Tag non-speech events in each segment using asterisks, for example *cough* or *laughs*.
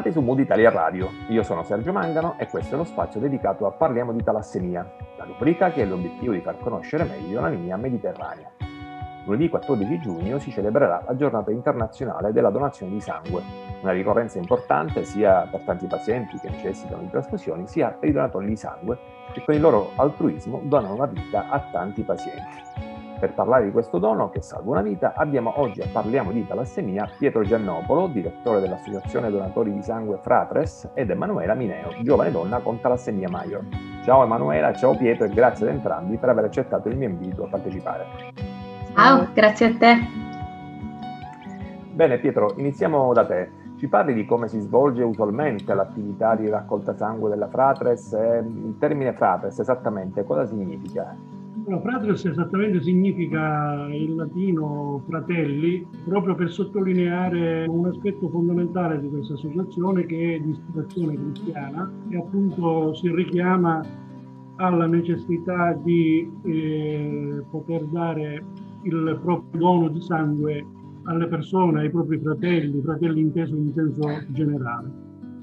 Bentornati su Mood Italia Radio. Io sono Sergio Mangano e questo è lo spazio dedicato a Parliamo di talassemia, la rubrica che ha l'obiettivo di far conoscere meglio l'anemia mediterranea. Lunedì 14 giugno si celebrerà la giornata internazionale della donazione di sangue, una ricorrenza importante sia per tanti pazienti che necessitano di trasfusioni, sia per i donatori di sangue che con il loro altruismo donano la vita a tanti pazienti. Per parlare di questo dono che salva una vita abbiamo oggi a Parliamo di talassemia Pietro Giannopolo, direttore dell'Associazione Donatori di Sangue Fratres ed Emanuela Mineo, giovane donna con talassemia Major. Ciao Emanuela, ciao Pietro e grazie ad entrambi per aver accettato il mio invito a partecipare. Ciao, grazie a te. Bene Pietro, iniziamo da te. Ci parli di come si svolge usualmente l'attività di raccolta sangue della Fratres? Il termine Fratres esattamente cosa significa? Allora, fratres esattamente significa in latino fratelli, proprio per sottolineare un aspetto fondamentale di questa associazione che è di ispirazione cristiana e appunto si richiama alla necessità di eh, poter dare il proprio dono di sangue alle persone, ai propri fratelli, fratelli inteso in senso generale.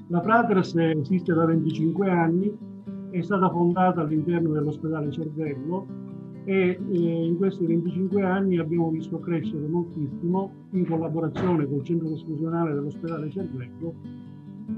La Fratres esiste da 25 anni, è stata fondata all'interno dell'ospedale Cervello e eh, in questi 25 anni abbiamo visto crescere moltissimo in collaborazione col centro esclusionale dell'ospedale Cervello.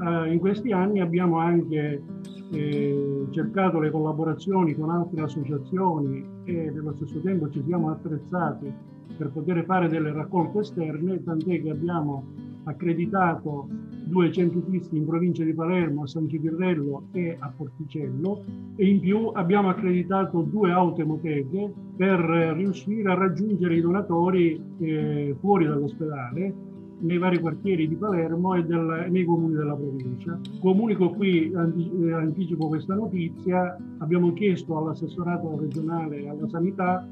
Eh, in questi anni abbiamo anche eh, cercato le collaborazioni con altre associazioni e nello stesso tempo ci siamo attrezzati per poter fare delle raccolte esterne, tant'è che abbiamo accreditato due centri fissi in provincia di Palermo, a San Cipirrello e a Porticello e in più abbiamo accreditato due automoteche per riuscire a raggiungere i donatori eh, fuori dall'ospedale nei vari quartieri di Palermo e del, nei comuni della provincia. Comunico qui, eh, anticipo questa notizia, abbiamo chiesto all'assessorato regionale alla sanità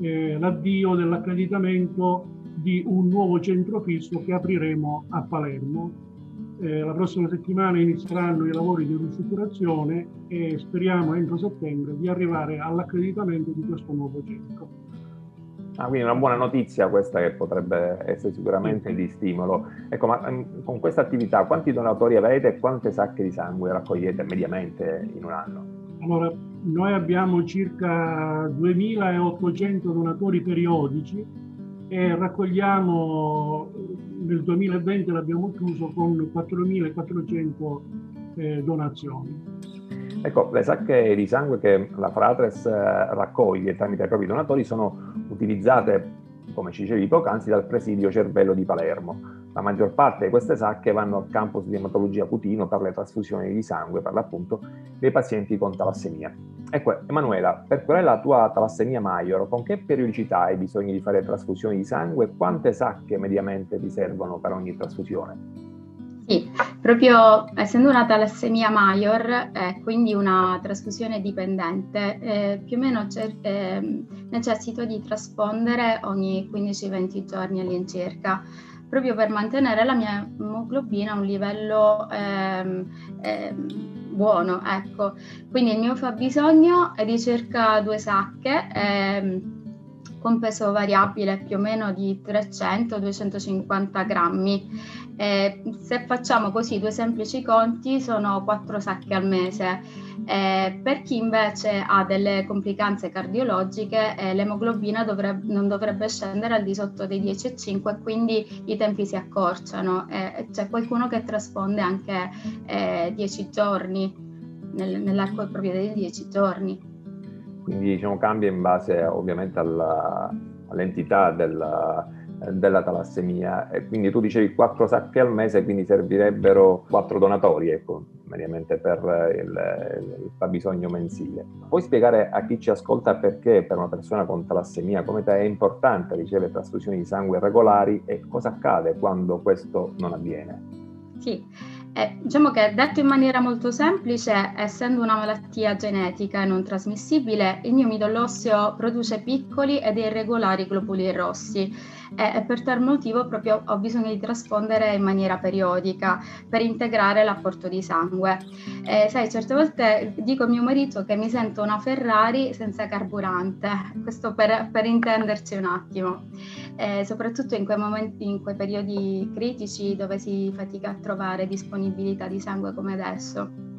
eh, l'addio dell'accreditamento di un nuovo centro fisso che apriremo a Palermo. Eh, la prossima settimana inizieranno i lavori di ristrutturazione e speriamo entro settembre di arrivare all'accreditamento di questo nuovo centro. Ah, quindi una buona notizia questa che potrebbe essere sicuramente di stimolo. Ecco, ma um, con questa attività quanti donatori avete e quante sacche di sangue raccogliete mediamente in un anno? Allora, noi abbiamo circa 2800 donatori periodici e raccogliamo nel 2020 l'abbiamo chiuso con 4.400 eh, donazioni. Ecco, le sacche di sangue che la Fratres eh, raccoglie tramite i propri donatori sono utilizzate, come ci dicevi poc'anzi, dal presidio Cervello di Palermo. La maggior parte di queste sacche vanno al campus di ematologia Cutino per le trasfusioni di sangue, per l'appunto, dei pazienti con talassemia. Ecco, Emanuela, per qual è la tua talassemia Maior? Con che periodicità hai bisogno di fare trasfusioni di sangue e quante sacche mediamente ti servono per ogni trasfusione? Sì, proprio essendo una talassemia Maior, eh, quindi una trasfusione dipendente, eh, più o meno eh, necessito di traspondere ogni 15-20 giorni all'incirca proprio per mantenere la mia emoglobina a un livello ehm, ehm, buono, ecco. Quindi il mio fabbisogno è di circa due sacche. Ehm, con peso variabile più o meno di 300-250 grammi. Eh, se facciamo così due semplici conti sono 4 sacche al mese. Eh, per chi invece ha delle complicanze cardiologiche eh, l'emoglobina dovrebbe, non dovrebbe scendere al di sotto dei 10,5 e quindi i tempi si accorciano. c'è qualcuno che trasponde anche 10 eh, giorni, nel, nell'arco proprio dei 10 giorni quindi diciamo, cambia in base ovviamente alla, all'entità della, della talassemia. E quindi tu dicevi 4 sacche al mese, quindi servirebbero 4 donatori, ecco, mediamente per il, il fabbisogno mensile. Puoi spiegare a chi ci ascolta perché per una persona con talassemia come te è importante ricevere trasfusioni di sangue regolari e cosa accade quando questo non avviene? Sì, eh, diciamo che detto in maniera molto semplice, essendo una malattia genetica e non trasmissibile, il mio midollo osseo produce piccoli ed irregolari globuli rossi e per tal motivo proprio ho bisogno di traspondere in maniera periodica per integrare l'apporto di sangue. E, sai, certe volte dico a mio marito che mi sento una Ferrari senza carburante, questo per, per intenderci un attimo, e soprattutto in quei momenti, in quei periodi critici dove si fatica a trovare disponibilità di sangue come adesso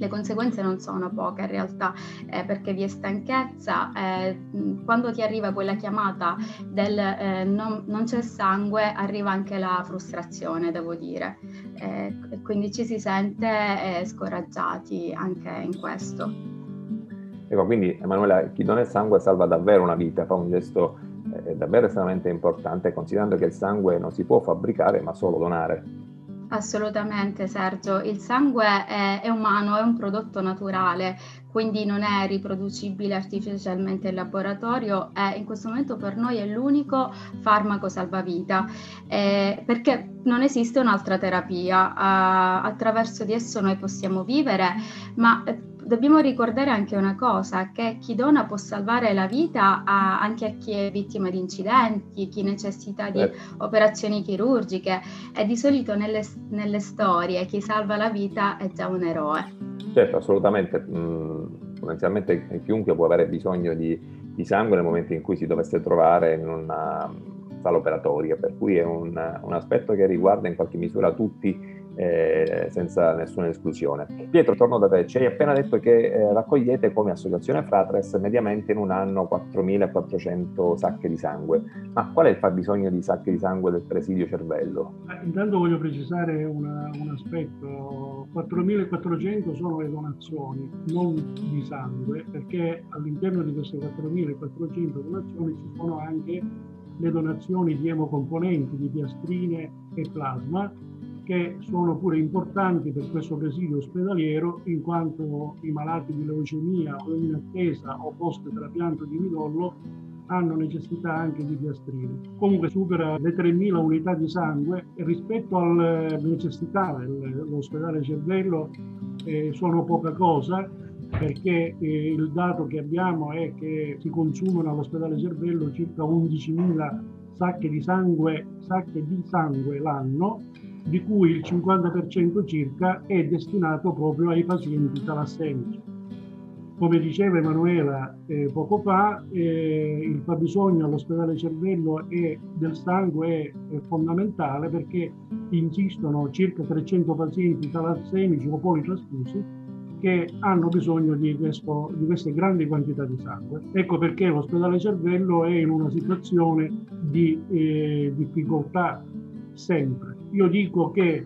le conseguenze non sono poche in realtà eh, perché vi è stanchezza, eh, quando ti arriva quella chiamata del eh, non, non, c'è sangue arriva anche la frustrazione devo dire eh, e quindi ci si sente eh, scoraggiati anche in questo. Ecco, quindi Emanuela, chi dona il sangue salva davvero una vita, fa un gesto eh, davvero estremamente importante considerando che il sangue non si può fabbricare ma solo donare. Assolutamente Sergio, il sangue è, è, umano, è un prodotto naturale, quindi non è riproducibile artificialmente in laboratorio e in questo momento per noi è l'unico farmaco salvavita eh, perché non esiste un'altra terapia, uh, attraverso di esso noi possiamo vivere, ma eh, dobbiamo ricordare anche una cosa, che chi dona può salvare la vita a, anche a chi è vittima di incidenti, chi necessita di eh. operazioni chirurgiche e di solito nelle, nelle, storie chi salva la vita è già un eroe. Certo, assolutamente. Potenzialmente chiunque può avere bisogno di, di, sangue nel momento in cui si dovesse trovare in una sala operatoria, per cui è un, un aspetto che riguarda in qualche misura tutti eh, senza nessuna esclusione. Pietro, torno da te, ci hai appena detto che eh, raccogliete come associazione Fratres mediamente in un anno 4.400 sacche di sangue, ma qual è il fabbisogno di sacche di sangue del presidio cervello? Eh, intanto voglio precisare una, un aspetto, 4.400 sono le donazioni, non di sangue, perché all'interno di queste 4.400 donazioni ci sono anche le donazioni di emocomponenti, di piastrine e plasma che sono pure importanti per questo presidio ospedaliero in quanto i malati di leucemia o in attesa o post trapianto di midollo hanno necessità anche di piastrine. Comunque supera le 3.000 unità di sangue e rispetto alle necessità dell'ospedale cervello eh, sono poca cosa perché eh, il dato che abbiamo è che si consumano all'ospedale cervello circa 11.000 sacche di sangue, sacche di sangue l'anno di cui il 50% circa è destinato proprio ai pazienti talassemici. Come diceva Emanuela eh, poco fa, eh, il fabbisogno all'ospedale cervello è, del sangue è, è, fondamentale perché insistono circa 300 pazienti talassemici o politrasfusi che hanno bisogno di, questo, di, queste grandi quantità di sangue. Ecco perché l'ospedale cervello è in una situazione di eh, difficoltà sempre. Io dico che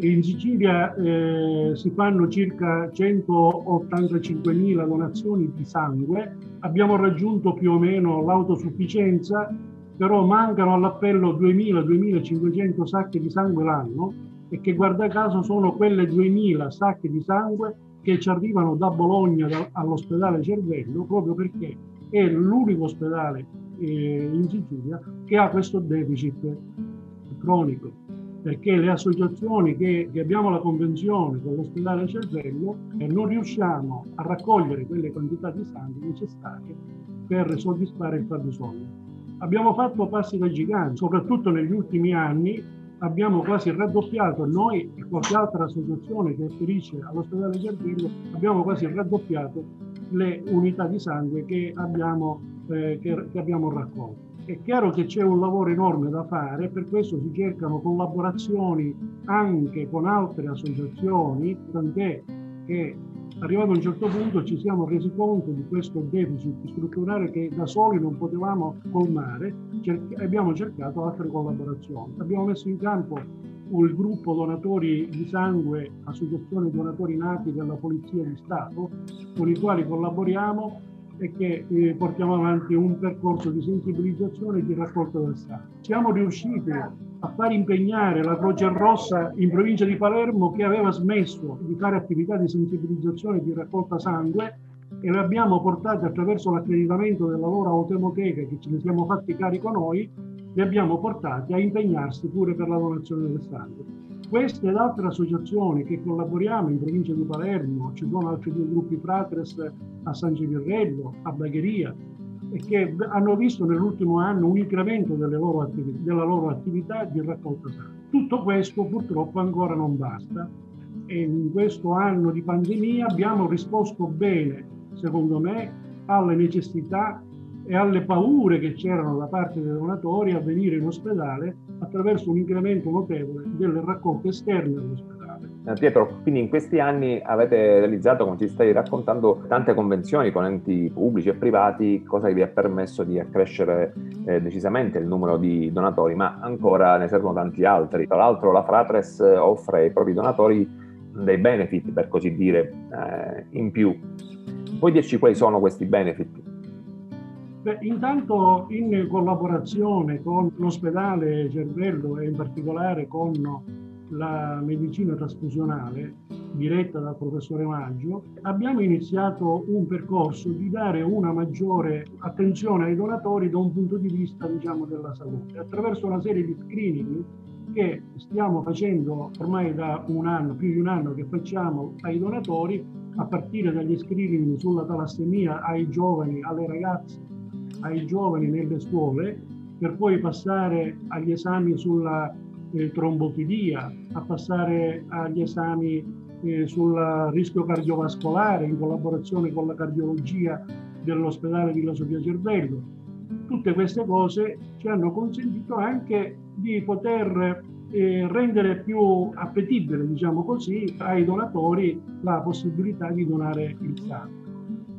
in Sicilia eh, si fanno circa 185.000 donazioni di sangue, abbiamo raggiunto più o meno l'autosufficienza, però mancano all'appello 2.000-2.500 sacche di sangue l'anno e che guarda caso sono quelle 2.000 sacche di sangue che ci arrivano da Bologna da, all'ospedale Cervello proprio perché è l'unico ospedale eh, in Sicilia che ha questo deficit cronico, perché le associazioni che, che abbiamo la convenzione con l'ospedale cervello eh, non riusciamo a raccogliere quelle quantità di sangue necessarie per soddisfare il fabbisogno. Abbiamo fatto passi da giganti, soprattutto negli ultimi anni abbiamo quasi raddoppiato, noi e qualche altra associazione che afferisce all'ospedale cervello, abbiamo quasi raddoppiato le unità di sangue che abbiamo, eh, che, che abbiamo raccolto. È chiaro che c'è un lavoro enorme da fare, per questo si cercano collaborazioni anche con altre associazioni, tant'è che arrivato a un certo punto ci siamo resi conto di questo deficit strutturale che da soli non potevamo colmare, cer- abbiamo cercato altre collaborazioni. Abbiamo messo in campo il gruppo donatori di sangue, associazione donatori nati della Polizia di Stato, con i quali collaboriamo e che eh, portiamo avanti un percorso di sensibilizzazione e di raccolta del sangue. Siamo riusciti a far impegnare la Croce Rossa in provincia di Palermo che aveva smesso di fare attività di sensibilizzazione e di raccolta sangue e le abbiamo portate attraverso l'accreditamento della loro automoteca che ce ne siamo fatti carico noi, le abbiamo portate a impegnarsi pure per la donazione del sangue. Queste ed altre associazioni che collaboriamo in provincia di Palermo, ci sono altri due gruppi Fratres a San Civirrello, a Bagheria, e che hanno visto nell'ultimo anno un incremento loro attività, della loro attività di raccolta sangue. Tutto questo purtroppo ancora non basta e in questo anno di pandemia abbiamo risposto bene, secondo me, alle necessità e alle paure che c'erano da parte dei donatori a venire in ospedale attraverso un incremento notevole delle raccolte esterne all'ospedale. Eh, Pietro, quindi in questi anni avete realizzato, come ci stai raccontando, tante convenzioni con enti pubblici e privati, cosa che vi ha permesso di accrescere eh, decisamente il numero di donatori, ma ancora ne servono tanti altri. Tra l'altro la Fratres offre ai propri donatori dei benefit, per così dire, eh, in più. Puoi dirci quali sono questi benefit? Beh, intanto in collaborazione con l'ospedale Cervello e in particolare con la medicina trasfusionale diretta dal professore Maggio, abbiamo iniziato un percorso di dare una maggiore attenzione ai donatori da un punto di vista diciamo, della salute, attraverso una serie di screening che stiamo facendo ormai da un anno, più di un anno che facciamo ai donatori, a partire dagli screening sulla talassemia ai giovani, alle ragazze ai giovani nelle scuole per poi passare agli esami sulla eh, trombofilia, a passare agli esami eh, sul rischio cardiovascolare in collaborazione con la cardiologia dell'ospedale Villa Sofia Cervello. Tutte queste cose ci hanno consentito anche di poter eh, rendere più appetibile, diciamo così, ai donatori la possibilità di donare il sangue.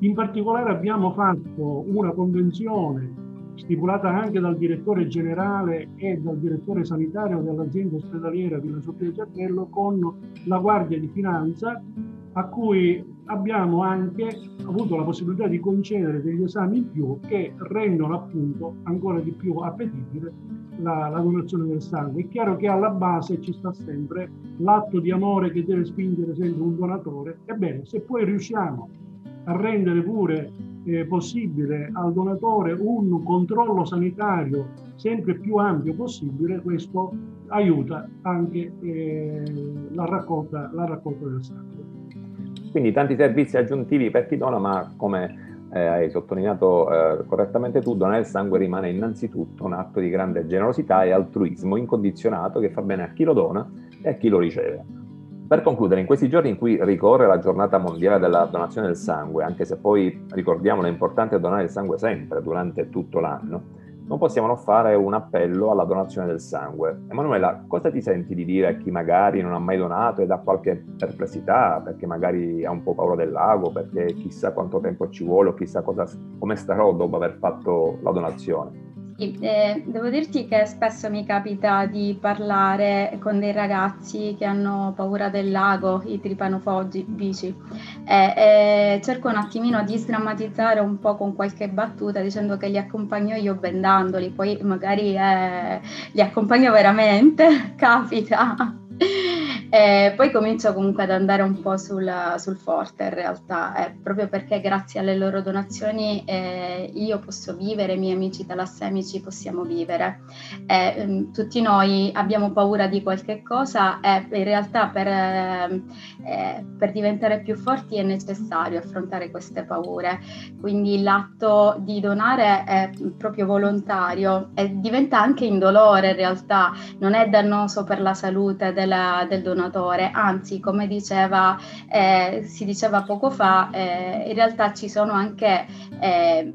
In particolare abbiamo fatto una convenzione stipulata anche dal direttore generale e dal direttore sanitario dell'azienda ospedaliera Villa Sofia Giardello con la Guardia di Finanza a cui abbiamo anche avuto la possibilità di concedere degli esami in più che rendono appunto ancora di più appetibile la, la, donazione del sangue. È chiaro che alla base ci sta sempre l'atto di amore che deve spingere sempre un donatore. Ebbene, se poi riusciamo a rendere pure eh, possibile al donatore un controllo sanitario sempre più ampio possibile, questo aiuta anche eh, la, raccolta, la raccolta del sangue. Quindi tanti servizi aggiuntivi per chi dona, ma come eh, hai sottolineato eh, correttamente tu, donare il sangue rimane innanzitutto un atto di grande generosità e altruismo incondizionato che fa bene a chi lo dona e a chi lo riceve. Per concludere, in questi giorni in cui ricorre la giornata mondiale della donazione del sangue, anche se poi ricordiamo l'importante donare il sangue sempre, durante tutto l'anno, non possiamo non fare un appello alla donazione del sangue. Emanuela, cosa ti senti di dire a chi magari non ha mai donato ed ha qualche perplessità, perché magari ha un po' paura del lago, perché chissà quanto tempo ci vuole o chissà cosa, come starò dopo aver fatto la donazione? Sì, eh, devo dirti che spesso mi capita di parlare con dei ragazzi che hanno paura del lago, i tripanofobici, e, e cerco un attimino di sdrammatizzare un po' con qualche battuta dicendo che li accompagno io bendandoli, poi magari eh, li accompagno veramente, *laughs* capita. E poi comincio comunque ad andare un po' sul, sul forte in realtà, eh, proprio perché grazie alle loro donazioni eh, io posso vivere, i miei amici talassemici possiamo vivere. Eh, tutti noi abbiamo paura di qualche cosa e in realtà per, eh, per diventare più forti è necessario affrontare queste paure. Quindi l'atto di donare è proprio volontario e diventa anche indolore in realtà, non è dannoso per la salute della, del donatore consumatore, anzi come diceva, eh, si diceva poco fa, eh, in realtà ci sono anche eh,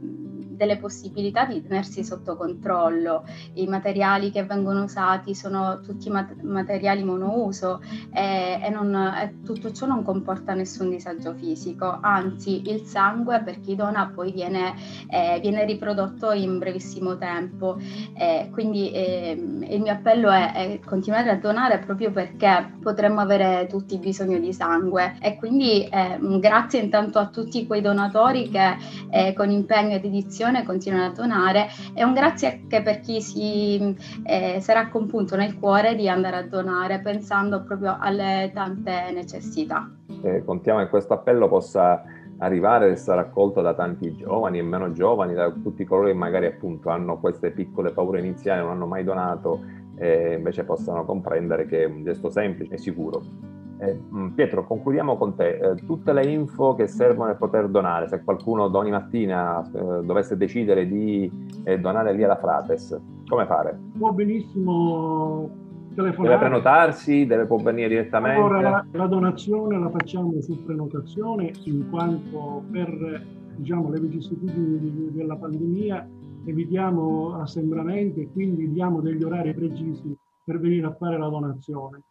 delle possibilità di tenersi sotto controllo. I materiali che vengono usati sono tutti mat- materiali monouso e, e, non, e, tutto ciò non comporta nessun disagio fisico, anzi il sangue per chi dona poi viene, eh, viene riprodotto in brevissimo tempo. Eh, quindi eh, il mio appello è, è, continuare a donare proprio perché potremmo avere tutti bisogno di sangue e quindi ehm, grazie intanto a tutti quei donatori che eh, con impegno ed edizione donazione, continuano a donare e un grazie anche per chi si eh, sarà compunto nel cuore di andare a donare pensando proprio alle tante necessità. Eh, contiamo che questo appello possa arrivare ad essere accolto da tanti giovani e meno giovani, da tutti coloro che magari appunto hanno queste piccole paure iniziali, non hanno mai donato eh, invece possano comprendere che è un gesto semplice e sicuro. Eh, mm, Pietro, concludiamo con te. Eh, tutte le info che servono per poter donare, se qualcuno domani mattina eh, dovesse decidere di eh, donare lì alla Frates, come fare? Può benissimo telefonare. Deve prenotarsi, deve può venire direttamente? Allora, la, la, donazione la facciamo su prenotazione in quanto per diciamo, le vicissitudini della pandemia evitiamo assembramenti e quindi diamo degli orari precisi per venire a fare la donazione.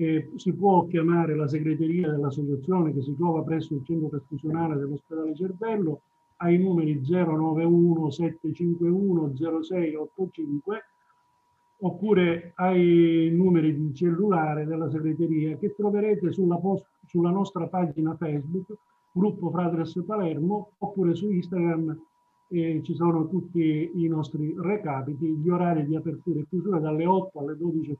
E si può chiamare la segreteria dell'associazione che si trova presso il centro trasfusionale dell'ospedale Cervello ai numeri 091 751 0685 oppure ai numeri di cellulare della segreteria che troverete sulla, post, sulla nostra pagina Facebook, gruppo Fratres Palermo, oppure su Instagram eh, ci sono tutti i nostri recapiti, gli orari di apertura e chiusura dalle 8 alle 12.30.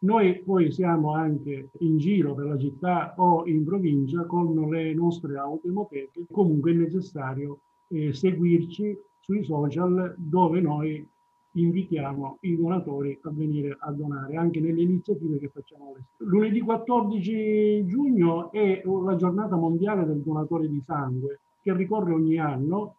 Noi poi siamo anche in giro per la città o in provincia con le nostre automoteche, comunque è necessario eh, seguirci sui social dove noi invitiamo i donatori a venire a donare anche nelle iniziative che facciamo all'estero. Lunedì 14 giugno è la giornata mondiale del donatore di sangue che ricorre ogni anno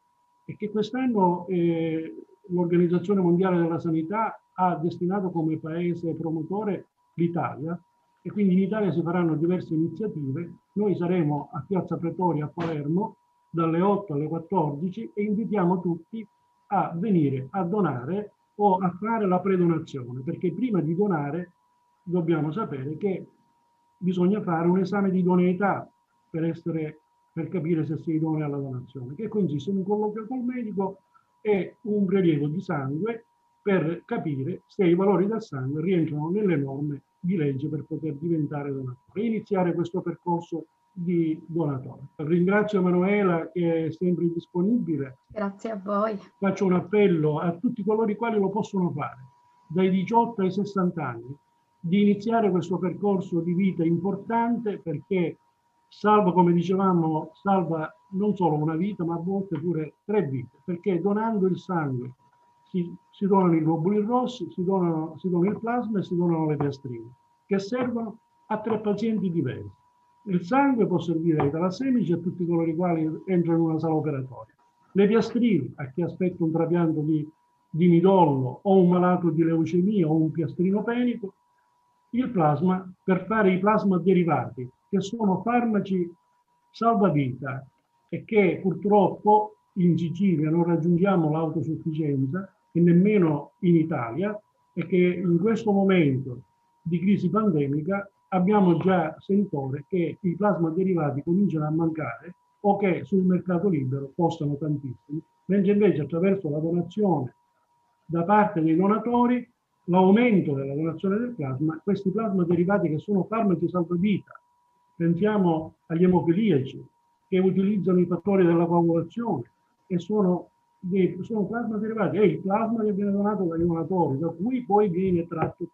e che quest'anno eh, l'Organizzazione Mondiale della Sanità ha destinato come paese promotore l'Italia e quindi in Italia si faranno diverse iniziative. Noi saremo a Piazza Pretoria a Palermo dalle 8 alle 14 e invitiamo tutti a venire a donare o a fare la predonazione, perché prima di donare dobbiamo sapere che bisogna fare un esame di idoneità per, essere, per capire se si idonea alla donazione, che consiste in un colloquio col medico e un prelievo di sangue per capire se i valori del sangue rientrano nelle norme di legge per poter diventare donatore e iniziare questo percorso di donatore. Ringrazio Emanuela che è sempre disponibile. Grazie a voi. Faccio un appello a tutti coloro i quali lo possono fare, dai 18 ai 60 anni, di iniziare questo percorso di vita importante perché salva, come dicevamo, salva non solo una vita, ma a volte pure tre vite, perché donando il sangue si, si donano i globuli rossi, si, donano, si dona il plasma e si donano le piastrine, che servono a tre pazienti diversi. Il sangue può servire ai talassemici e a tutti coloro i quali entrano in una sala operatoria. Le piastrine a chi aspetta un trapianto di, di midollo o un malato di leucemia o un piastrino penico. Il plasma per fare i plasma derivati, che sono farmaci salvavita e che purtroppo in Sicilia non raggiungiamo l'autosufficienza e nemmeno in Italia e che in questo momento di crisi pandemica abbiamo già sentore che i plasma derivati cominciano a mancare o che sul mercato libero costano tantissimo, mentre invece attraverso la donazione da parte dei donatori, l'aumento della donazione del plasma, questi plasma derivati che sono farmaci salvavita, pensiamo agli emofiliaci che utilizzano i fattori della coagulazione e sono, dei, sono plasma derivati, è il plasma che viene donato dai donatori, da cui poi viene tratto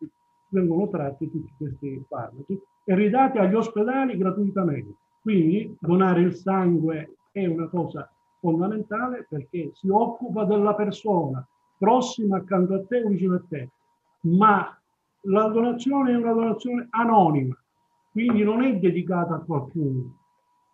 vengono tratti tutti questi farmaci e ridati agli ospedali gratuitamente. Quindi donare il sangue è una cosa fondamentale perché si occupa della persona prossima accanto a te o vicino a te, ma la donazione è una donazione anonima, quindi non è dedicata a qualcuno.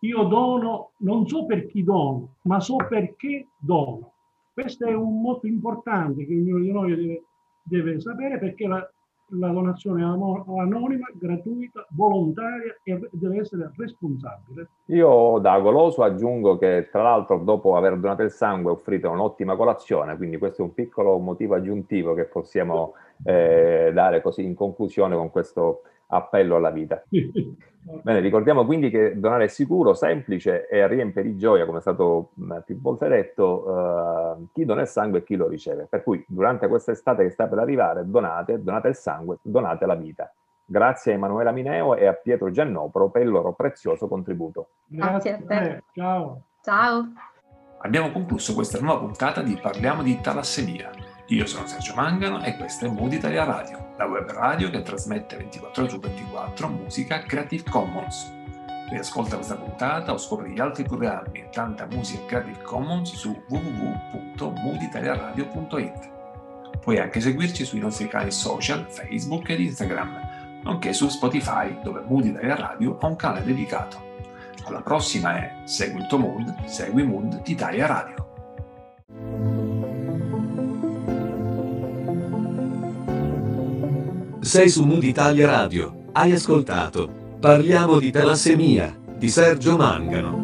Io dono, non so per chi dono, ma so perché dono. Questo è un motto importante che ognuno di noi deve, deve sapere perché la, la donazione anonima, gratuita, volontaria e deve essere responsabile. Io da goloso aggiungo che tra l'altro dopo aver donato il sangue offrite un'ottima colazione, quindi questo è un piccolo motivo aggiuntivo che possiamo eh, dare così in conclusione con questo appello alla vita. Bene, ricordiamo quindi che donare è sicuro, semplice e riempie di gioia, come è stato più volte detto, uh, chi dona il sangue e chi lo riceve. Per cui durante questa estate che sta per arrivare, donate, donate il sangue, donate la vita. Grazie a Emanuela Mineo e a Pietro Giannopro per il loro prezioso contributo. Grazie a te. Ciao. Ciao. Abbiamo concluso questa nuova puntata di Parliamo di talassemia io sono Sergio Mangano e questa è Mood Italia Radio, la web radio che trasmette 24 ore su 24 musica Creative Commons. Riascolta questa puntata o scopri gli altri programmi e tanta musica Creative Commons su www.mooditaliaradio.it. Puoi anche seguirci sui nostri canali social, Facebook ed Instagram, nonché su Spotify, dove Mood Italia Radio ha un canale dedicato. Alla prossima è Segui il tuo mood, segui Mood Italia Radio. Sei su Mood Italia Radio, hai ascoltato. Parliamo di talassemia, di Sergio Mangano.